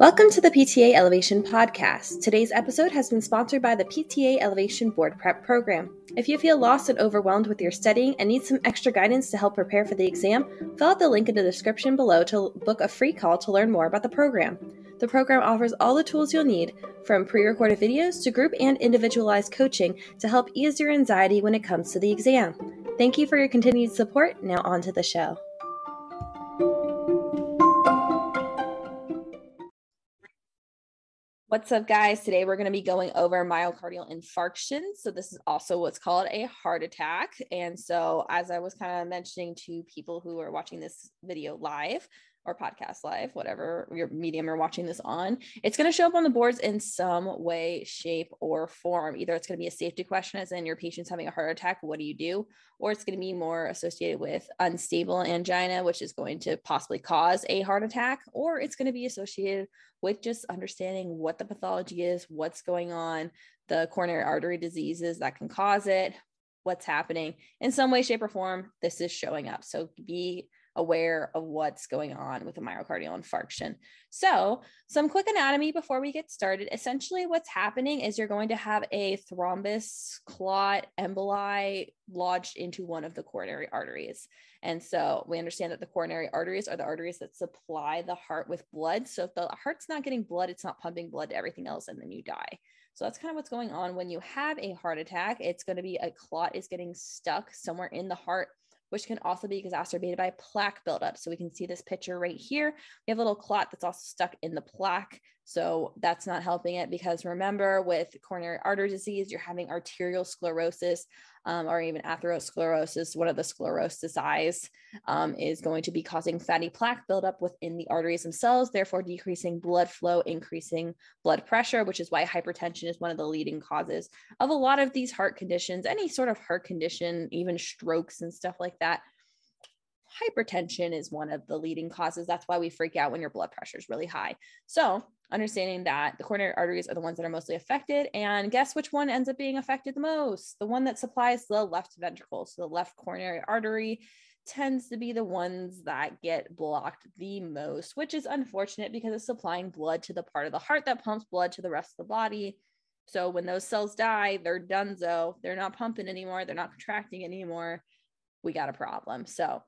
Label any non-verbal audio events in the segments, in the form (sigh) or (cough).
Welcome to the PTA Elevation Podcast. Today's episode has been sponsored by the PTA Elevation Board Prep Program. If you feel lost and overwhelmed with your studying and need some extra guidance to help prepare for the exam, fill out the link in the description below to book a free call to learn more about the program. The program offers all the tools you'll need, from pre recorded videos to group and individualized coaching to help ease your anxiety when it comes to the exam. Thank you for your continued support. Now, on to the show. What's up, guys? Today we're going to be going over myocardial infarction. So, this is also what's called a heart attack. And so, as I was kind of mentioning to people who are watching this video live, or podcast live, whatever your medium you're watching this on, it's going to show up on the boards in some way, shape, or form. Either it's going to be a safety question, as in your patient's having a heart attack, what do you do? Or it's going to be more associated with unstable angina, which is going to possibly cause a heart attack, or it's going to be associated with just understanding what the pathology is, what's going on, the coronary artery diseases that can cause it, what's happening in some way, shape, or form. This is showing up. So be aware of what's going on with a myocardial infarction. So, some quick anatomy before we get started. Essentially, what's happening is you're going to have a thrombus, clot, emboli lodged into one of the coronary arteries. And so, we understand that the coronary arteries are the arteries that supply the heart with blood. So, if the heart's not getting blood, it's not pumping blood to everything else, and then you die. So that's kind of what's going on when you have a heart attack. It's going to be a clot is getting stuck somewhere in the heart which can also be exacerbated by plaque buildup. So we can see this picture right here. We have a little clot that's also stuck in the plaque. So that's not helping it because remember, with coronary artery disease, you're having arterial sclerosis um, or even atherosclerosis. One of the sclerosis eyes um, is going to be causing fatty plaque buildup within the arteries themselves, therefore decreasing blood flow, increasing blood pressure, which is why hypertension is one of the leading causes of a lot of these heart conditions, any sort of heart condition, even strokes and stuff like that hypertension is one of the leading causes. That's why we freak out when your blood pressure is really high. So, understanding that the coronary arteries are the ones that are mostly affected. And guess which one ends up being affected the most? The one that supplies the left ventricle. So, the left coronary artery tends to be the ones that get blocked the most, which is unfortunate because it's supplying blood to the part of the heart that pumps blood to the rest of the body. So when those cells die, they're donezo. They're not pumping anymore. They're not contracting anymore. We got a problem. So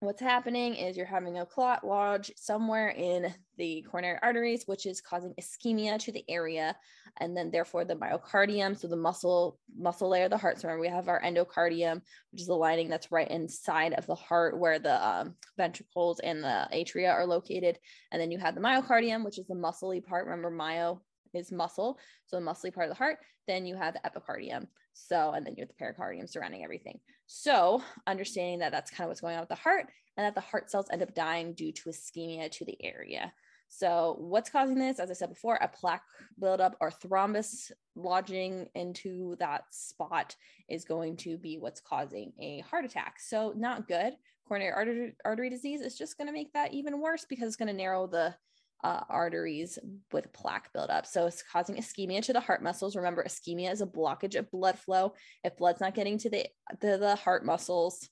what's happening is you're having a clot lodge somewhere in the coronary arteries, which is causing ischemia to the area, and then therefore the myocardium, so the muscle muscle layer of the heart. So remember, we have our endocardium, which is the lining that's right inside of the heart, where the um, ventricles and the atria are located, and then you have the myocardium, which is the muscly part. Remember, myo is muscle, so the muscly part of the heart. Then you have the epicardium. So, and then you have the pericardium surrounding everything. So, understanding that that's kind of what's going on with the heart and that the heart cells end up dying due to ischemia to the area. So, what's causing this? As I said before, a plaque buildup or thrombus lodging into that spot is going to be what's causing a heart attack. So, not good. Coronary artery, artery disease is just going to make that even worse because it's going to narrow the uh, arteries with plaque buildup. So it's causing ischemia to the heart muscles. Remember, ischemia is a blockage of blood flow. If blood's not getting to the, to the heart muscles,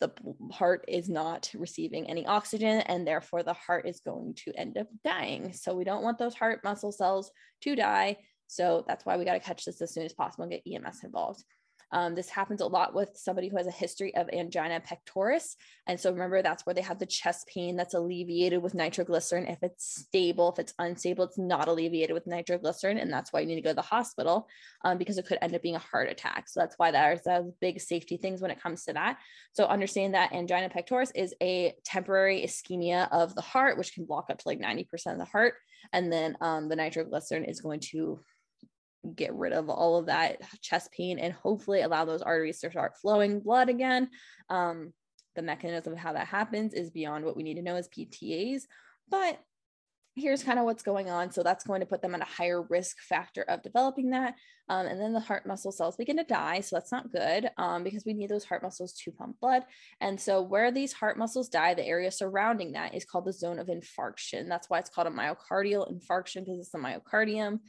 the heart is not receiving any oxygen and therefore the heart is going to end up dying. So we don't want those heart muscle cells to die. So that's why we got to catch this as soon as possible and get EMS involved. Um, this happens a lot with somebody who has a history of angina pectoris. And so remember, that's where they have the chest pain that's alleviated with nitroglycerin. If it's stable, if it's unstable, it's not alleviated with nitroglycerin. And that's why you need to go to the hospital um, because it could end up being a heart attack. So that's why there's those big safety things when it comes to that. So understand that angina pectoris is a temporary ischemia of the heart, which can block up to like 90% of the heart. And then um, the nitroglycerin is going to get rid of all of that chest pain and hopefully allow those arteries to start flowing blood again. Um, the mechanism of how that happens is beyond what we need to know as PTAs, but here's kind of what's going on. So that's going to put them at a higher risk factor of developing that. Um, and then the heart muscle cells begin to die. So that's not good um, because we need those heart muscles to pump blood. And so where these heart muscles die, the area surrounding that is called the zone of infarction. That's why it's called a myocardial infarction because it's the myocardium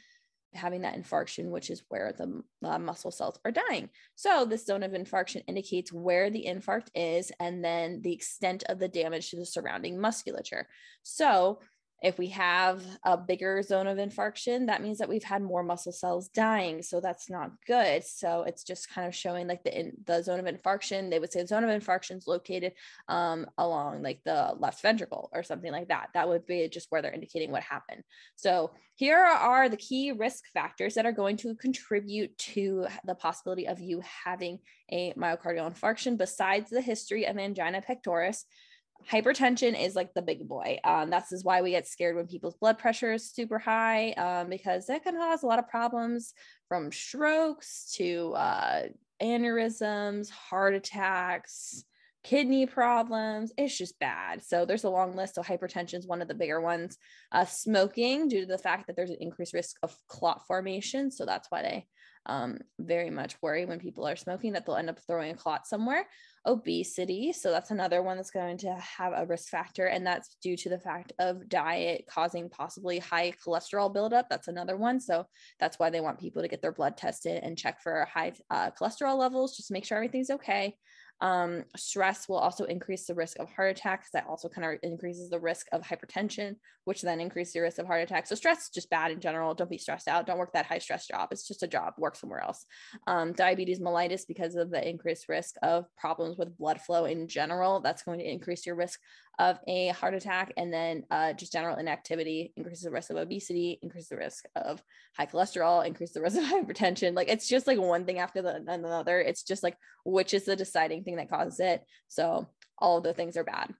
having that infarction, which is where the uh, muscle cells are dying. So, this zone of infarction indicates where the infarct is and then the extent of the damage to the surrounding musculature. So, if we have a bigger zone of infarction, that means that we've had more muscle cells dying. So that's not good. So it's just kind of showing like the in, the zone of infarction. They would say the zone of infarction is located um, along like the left ventricle or something like that. That would be just where they're indicating what happened. So here are the key risk factors that are going to contribute to the possibility of you having a myocardial infarction besides the history of angina pectoris hypertension is like the big boy. Um, that's is why we get scared when people's blood pressure is super high um, because that can cause a lot of problems from strokes to uh, aneurysms, heart attacks, kidney problems. It's just bad. So there's a long list. So hypertension is one of the bigger ones. Uh, smoking, due to the fact that there's an increased risk of clot formation. So that's why they um, very much worry when people are smoking that they'll end up throwing a clot somewhere. Obesity. So that's another one that's going to have a risk factor. And that's due to the fact of diet causing possibly high cholesterol buildup. That's another one. So that's why they want people to get their blood tested and check for high uh, cholesterol levels, just make sure everything's okay. Um, stress will also increase the risk of heart attacks. That also kind of increases the risk of hypertension, which then increases the risk of heart attack. So stress is just bad in general. Don't be stressed out. Don't work that high stress job. It's just a job. Work somewhere else. Um, diabetes mellitus because of the increased risk of problems with blood flow in general. That's going to increase your risk of a heart attack and then uh, just general inactivity increases the risk of obesity increases the risk of high cholesterol increases the risk of (laughs) hypertension like it's just like one thing after the another it's just like which is the deciding thing that causes it. So all of the things are bad.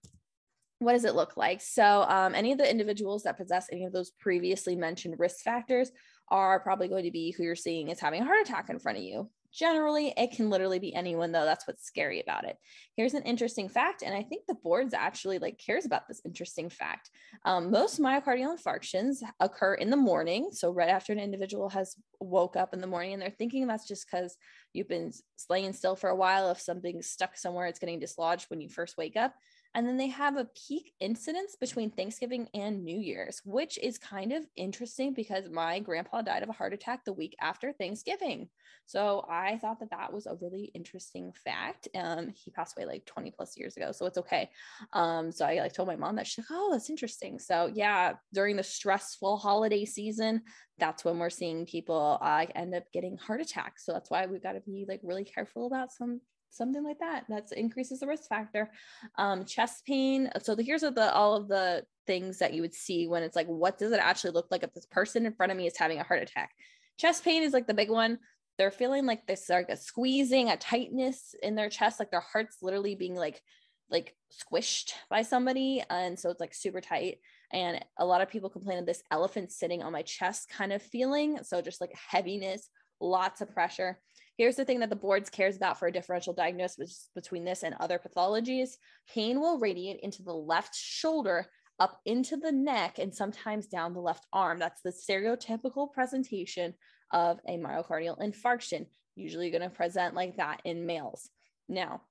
What does it look like? So um, any of the individuals that possess any of those previously mentioned risk factors are probably going to be who you're seeing is having a heart attack in front of you Generally, it can literally be anyone though. That's what's scary about it. Here's an interesting fact, and I think the boards actually like cares about this interesting fact. Um, most myocardial infarctions occur in the morning, so right after an individual has woke up in the morning, and they're thinking that's just because you've been laying still for a while. If something's stuck somewhere, it's getting dislodged when you first wake up. And then they have a peak incidence between Thanksgiving and New Year's, which is kind of interesting because my grandpa died of a heart attack the week after Thanksgiving. So I thought that that was a really interesting fact. Um, he passed away like 20 plus years ago, so it's okay. Um, so I like told my mom that she's like, oh, that's interesting. So yeah, during the stressful holiday season, that's when we're seeing people uh, end up getting heart attacks. So that's why we've got to be like really careful about some something like that that increases the risk factor. Um, chest pain so the, here's the all of the things that you would see when it's like what does it actually look like if this person in front of me is having a heart attack? Chest pain is like the big one. They're feeling like this like a squeezing a tightness in their chest like their heart's literally being like like squished by somebody and so it's like super tight. And a lot of people complain of this elephant sitting on my chest kind of feeling so just like heaviness lots of pressure Here's the thing that the boards cares about for a differential diagnosis between this and other pathologies. Pain will radiate into the left shoulder, up into the neck, and sometimes down the left arm. That's the stereotypical presentation of a myocardial infarction, usually going to present like that in males. Now,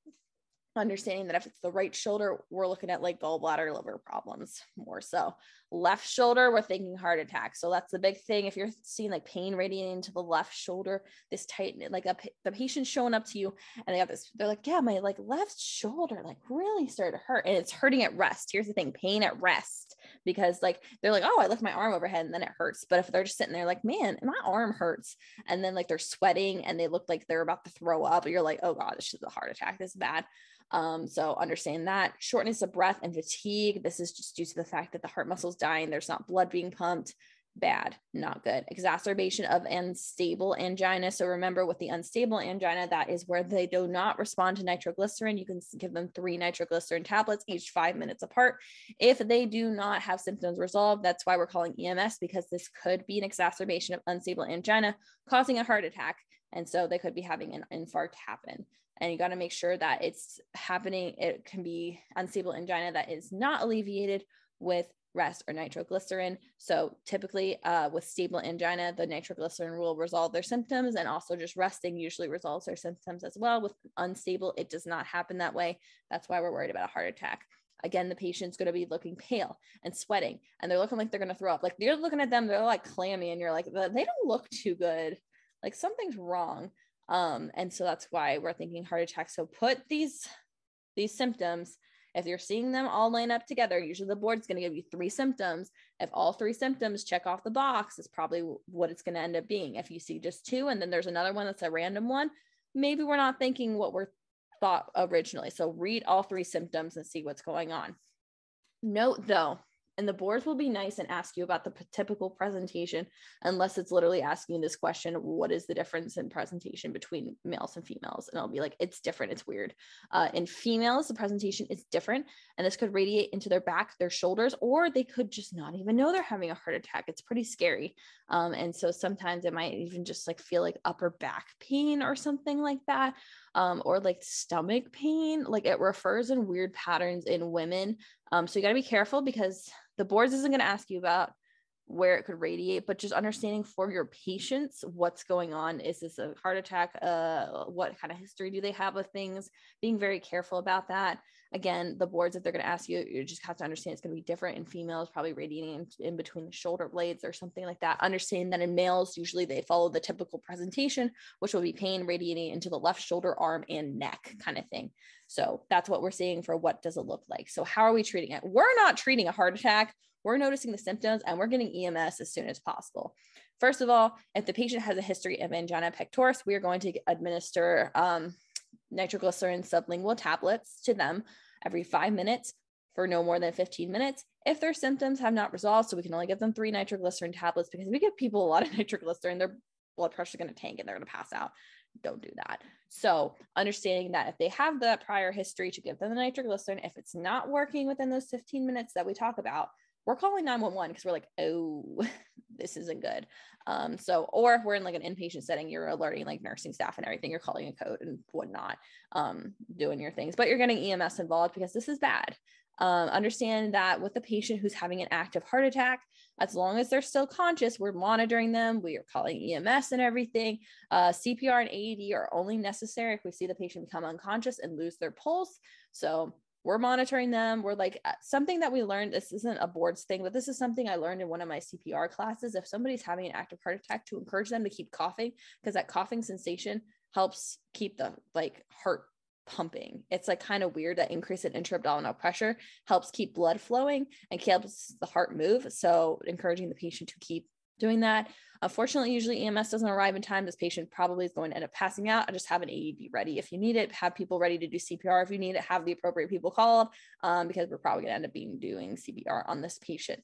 understanding that if it's the right shoulder, we're looking at like gallbladder liver problems more so. Left shoulder, we're thinking heart attack. So that's the big thing. If you're seeing like pain radiating to the left shoulder, this tight, like a, the patient's showing up to you and they have this, they're like, yeah, my like left shoulder like really started to hurt and it's hurting at rest. Here's the thing, pain at rest because like they're like, oh, I lift my arm overhead and then it hurts. But if they're just sitting there like, man, my arm hurts, and then like they're sweating and they look like they're about to throw up, you're like, oh god, this is a heart attack. This is bad. Um, so understand that shortness of breath and fatigue. This is just due to the fact that the heart muscle is dying. There's not blood being pumped. Bad, not good. Exacerbation of unstable angina. So remember with the unstable angina, that is where they do not respond to nitroglycerin. You can give them three nitroglycerin tablets each five minutes apart. If they do not have symptoms resolved, that's why we're calling EMS because this could be an exacerbation of unstable angina causing a heart attack. And so they could be having an infarct happen and you got to make sure that it's happening. It can be unstable angina that is not alleviated with rest or nitroglycerin. So typically uh, with stable angina, the nitroglycerin will resolve their symptoms and also just resting usually resolves their symptoms as well. With unstable, it does not happen that way. That's why we're worried about a heart attack. Again, the patient's going to be looking pale and sweating and they're looking like they're going to throw up. Like you're looking at them, they're like clammy and you're like, they don't look too good. Like something's wrong. Um, and so that's why we're thinking heart attack. So put these these symptoms If you're seeing them all line up together, usually the board's going to give you three symptoms. If all three symptoms check off the box, it's probably what it's going to end up being. If you see just two and then there's another one that's a random one, maybe we're not thinking what we're thought originally. So read all three symptoms and see what's going on. Note though, and the boards will be nice and ask you about the typical presentation unless it's literally asking this question what is the difference in presentation between males and females? And i'll be like it's different. It's weird. Uh, in females the presentation is different and this could radiate into their back their shoulders or they could just not even know they're having a heart attack. It's pretty scary. Um, and so sometimes it might even just like feel like upper back pain or something like that um, or like stomach pain. Like it refers in weird patterns in women um, so you got to be careful because the boards isn't going to ask you about where it could radiate, but just understanding for your patients what's going on. Is this a heart attack? Uh, what kind of history do they have with things? Being very careful about that. Again, the boards, if they're going to ask you, you just have to understand it's going to be different in females, probably radiating in, in between the shoulder blades or something like that. Understanding that in males, usually they follow the typical presentation, which will be pain radiating into the left shoulder, arm, and neck kind of thing. So that's what we're seeing for what does it look like. So how are we treating it? We're not treating a heart attack we're noticing the symptoms and we're getting EMS as soon as possible. First of all, if the patient has a history of angina pectoris, we are going to administer um, nitroglycerin sublingual tablets to them every five minutes for no more than 15 minutes if their symptoms have not resolved. So we can only give them three nitroglycerin tablets because we give people a lot of (laughs) nitroglycerin, their blood pressure is going to tank and they're going to pass out. Don't do that. So understanding that if they have that prior history to give them the nitroglycerin, if it's not working within those 15 minutes that we talk about, we're calling 911 because we're like, oh, (laughs) this isn't good. Um, so, or if we're in like an inpatient setting, you're alerting like nursing staff and everything, you're calling a code and whatnot, um, doing your things, but you're getting EMS involved because this is bad. Um, understand that with a patient who's having an active heart attack, as long as they're still conscious, we're monitoring them. We are calling EMS and everything. Uh, CPR and AED are only necessary if we see the patient become unconscious and lose their pulse. So we're monitoring them. We're like uh, something that we learned. This isn't a boards thing, but this is something I learned in one of my CPR classes. If somebody's having an active heart attack, to encourage them to keep coughing because that coughing sensation helps keep the like heart pumping. It's like kind of weird that increase in intra-abdominal pressure helps keep blood flowing and helps the heart move. So encouraging the patient to keep doing that. Unfortunately, usually EMS doesn't arrive in time. This patient probably is going to end up passing out. I just have an AED ready if you need it. Have people ready to do CPR if you need it. Have the appropriate people called um, because we're probably going to end up being doing CPR on this patient.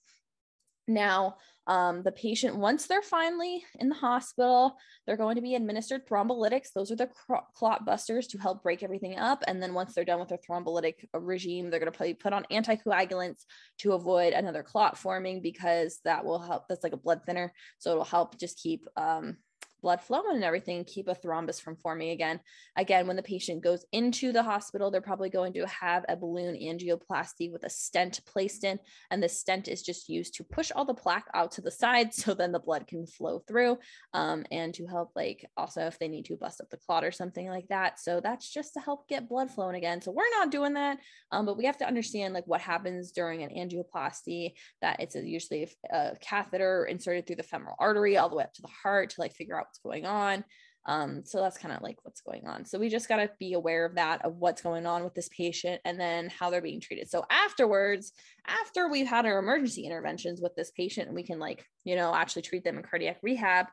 Now, um, the patient, once they're finally in the hospital, they're going to be administered thrombolytics. Those are the clot busters to help break everything up. And then once they're done with their thrombolytic regime, they're going to put on anticoagulants to avoid another clot forming because that will help. That's like a blood thinner. So it'll help just keep um, blood flowing and everything, keep a thrombus from forming again. Again, when the patient goes into the hospital, they're probably going to have a balloon angioplasty with a stent placed in. And the stent is just used to push all the plaque out to the side so then the blood can flow through um, and to help, like, also if they need to bust up the clot or something like that. So that's just to help get blood flowing again. So we're not doing that, um, but we have to understand like what happens during an angioplasty, that it's usually a catheter inserted through the femoral artery all the way up to the heart to like figure out going on. Um, so that's kind of like what's going on. So we just got to be aware of that, of what's going on with this patient and then how they're being treated. So afterwards, after we've had our emergency interventions with this patient and we can like, you know, actually treat them in cardiac rehab,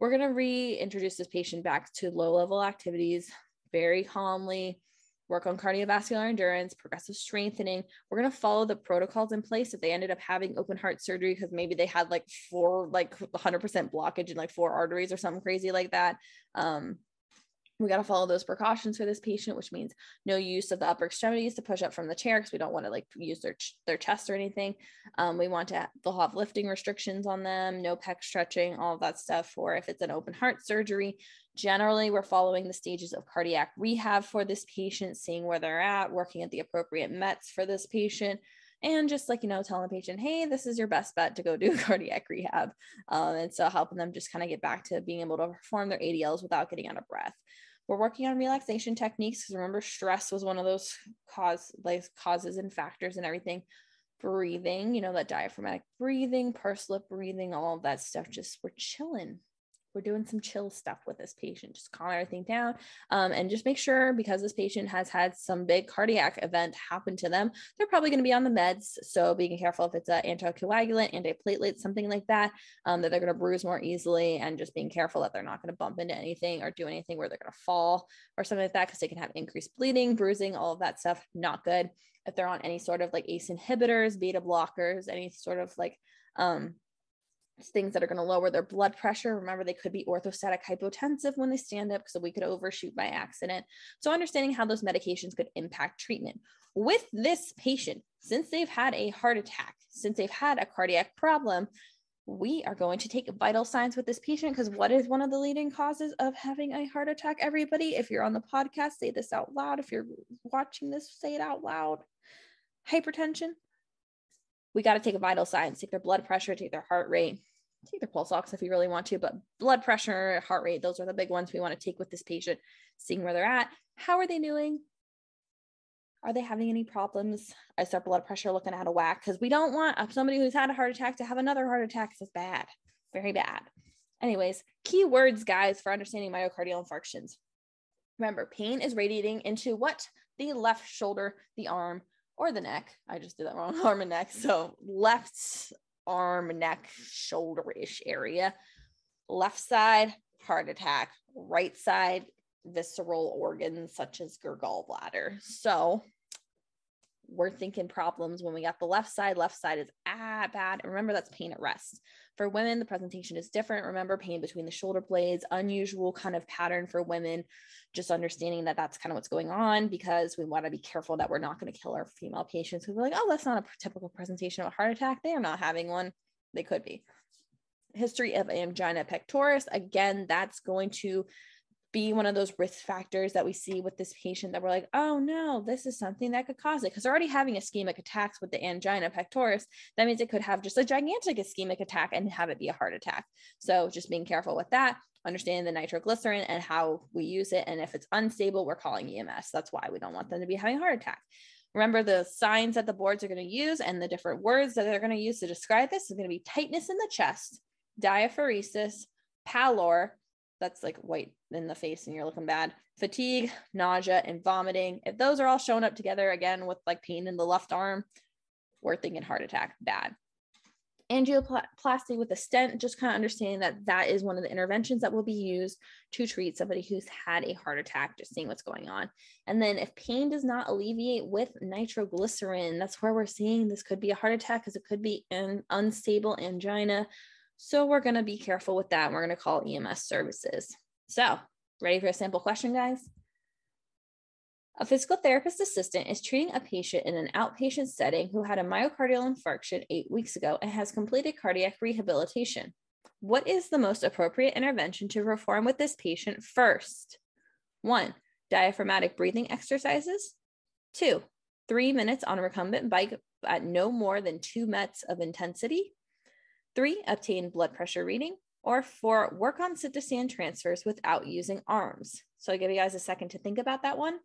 we're going to reintroduce this patient back to low level activities very calmly, work on cardiovascular endurance, progressive strengthening. We're going to follow the protocols in place if they ended up having open heart surgery because maybe they had like four, like 100% blockage in like four arteries or something crazy like that. Um, we got to follow those precautions for this patient, which means no use of the upper extremities to push up from the chair because we don't want to like use their ch- their chest or anything. Um, we want to they'll have lifting restrictions on them, no pec stretching, all of that stuff. For if it's an open heart surgery, generally we're following the stages of cardiac rehab for this patient, seeing where they're at, working at the appropriate METs for this patient, and just like you know telling the patient hey this is your best bet to go do (laughs) cardiac rehab um, and so helping them just kind of get back to being able to perform their adls without getting out of breath we're working on relaxation techniques because remember stress was one of those cause like causes and factors and everything. Breathing you know that diaphragmatic breathing pursed lip breathing all of that stuff just we're chilling we're doing some chill stuff with this patient, just calm everything down. Um, and just make sure because this patient has had some big cardiac event happen to them, they're probably going to be on the meds. So being careful if it's an anticoagulant, antiplatelet, something like that, um, that they're going to bruise more easily, and just being careful that they're not going to bump into anything or do anything where they're going to fall or something like that because they can have increased bleeding, bruising, all of that stuff. Not good. If they're on any sort of like ACE inhibitors, beta blockers, any sort of like um, things that are going to lower their blood pressure. Remember, they could be orthostatic hypotensive when they stand up, so we could overshoot by accident. So, understanding how those medications could impact treatment. With this patient, since they've had a heart attack, since they've had a cardiac problem, we are going to take vital signs with this patient because what is one of the leading causes of having a heart attack? Everybody, if you're on the podcast, say this out loud. If you're watching this, say it out loud. Hypertension, we got to take vital signs, take their blood pressure, take their heart rate, take their pulse ox if you really want to, but blood pressure, heart rate, those are the big ones we want to take with this patient, seeing where they're at. How are they doing? Are they having any problems? Is their blood pressure looking out of whack? Because we don't want uh, somebody who's had a heart attack to have another heart attack. It's bad, very bad. Anyways, key words, guys, for understanding myocardial infarctions. Remember, pain is radiating into what? The left shoulder, the arm, or the neck. I just did that wrong, (laughs) arm and neck. So left arm, neck, shoulder-ish area. Left side, heart attack. Right side, visceral organs such as your gallbladder. So we're thinking problems when we got the left side. Left side is ah bad. And remember, that's pain at rest. For women, the presentation is different. Remember, pain between the shoulder blades, unusual kind of pattern for women. Just understanding that that's kind of what's going on because we want to be careful that we're not going to kill our female patients who are like, oh, that's not a typical presentation of a heart attack. They are not having one. They could be. History of angina pectoris. Again, that's going to be one of those risk factors that we see with this patient that we're like, oh no, this is something that could cause it. Because they're already having ischemic attacks with the angina pectoris. That means it could have just a gigantic ischemic attack and have it be a heart attack. So just being careful with that, understanding the nitroglycerin and how we use it. And if it's unstable, we're calling EMS. That's why we don't want them to be having a heart attack. Remember the signs that the boards are going to use and the different words that they're going to use to describe this is going to be tightness in the chest, diaphoresis, pallor, that's like white in the face and you're looking bad, fatigue, nausea, and vomiting. If those are all showing up together again with like pain in the left arm, we're thinking heart attack, bad. Angioplasty with a stent, just kind of understanding that that is one of the interventions that will be used to treat somebody who's had a heart attack, just seeing what's going on. And then if pain does not alleviate with nitroglycerin, that's where we're seeing this could be a heart attack because it could be an unstable angina so we're going to be careful with that. We're going to call EMS services. So ready for a sample question, guys? A physical therapist assistant is treating a patient in an outpatient setting who had a myocardial infarction eight weeks ago and has completed cardiac rehabilitation. What is the most appropriate intervention to perform with this patient first? One, diaphragmatic breathing exercises. Two, three minutes on a recumbent bike at no more than two METs of intensity. Three, obtain blood pressure reading. Or four, work on sit to stand transfers without using arms. So I give you guys a second to think about that one.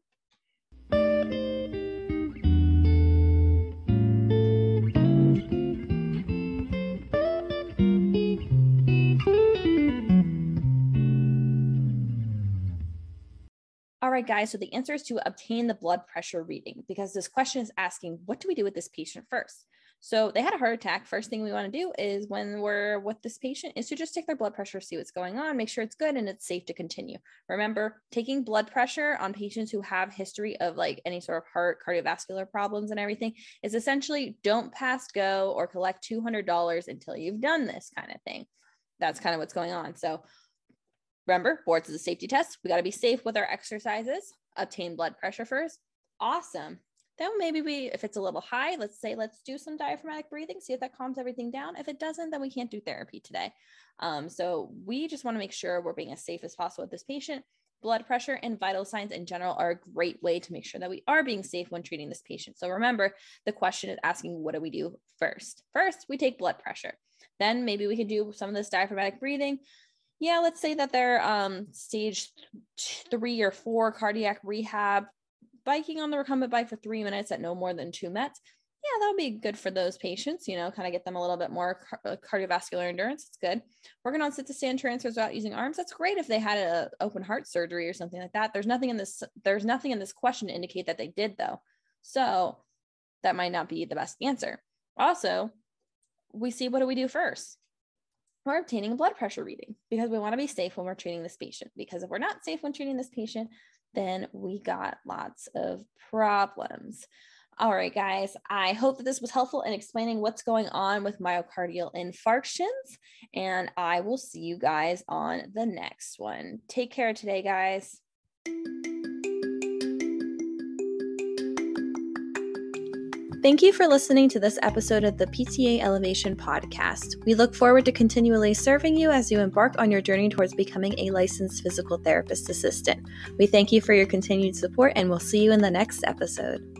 All right, guys, so the answer is to obtain the blood pressure reading because this question is asking, what do we do with this patient first? So they had a heart attack. First thing we want to do is when we're with this patient is to just take their blood pressure, see what's going on, make sure it's good and it's safe to continue. Remember, taking blood pressure on patients who have history of like any sort of heart cardiovascular problems and everything is essentially don't pass go or collect $200 until you've done this kind of thing. That's kind of what's going on. So remember, boards is a safety test. We got to be safe with our exercises, obtain blood pressure first. Awesome then maybe we, if it's a little high, let's say, let's do some diaphragmatic breathing, see if that calms everything down. If it doesn't, then we can't do therapy today. Um, so we just want to make sure we're being as safe as possible with this patient. Blood pressure and vital signs in general are a great way to make sure that we are being safe when treating this patient. So remember, the question is asking, what do we do first? First, we take blood pressure. Then maybe we can do some of this diaphragmatic breathing yeah, let's say that they're um, stage three or four cardiac rehab biking on the recumbent bike for three minutes at no more than two METs, yeah, that'll be good for those patients, you know, kind of get them a little bit more car- uh, cardiovascular endurance. It's good. Working on sit to stand transfers without using arms. That's great if they had a open heart surgery or something like that. There's nothing in this, there's nothing in this question to indicate that they did though. So that might not be the best answer. Also, we see what do we do first? We're obtaining a blood pressure reading because we want to be safe when we're treating this patient. Because if we're not safe when treating this patient, then we got lots of problems. All right, guys, I hope that this was helpful in explaining what's going on with myocardial infarctions. And I will see you guys on the next one. Take care today, guys. Thank you for listening to this episode of the PTA Elevation Podcast. We look forward to continually serving you as you embark on your journey towards becoming a licensed physical therapist assistant. We thank you for your continued support and we'll see you in the next episode.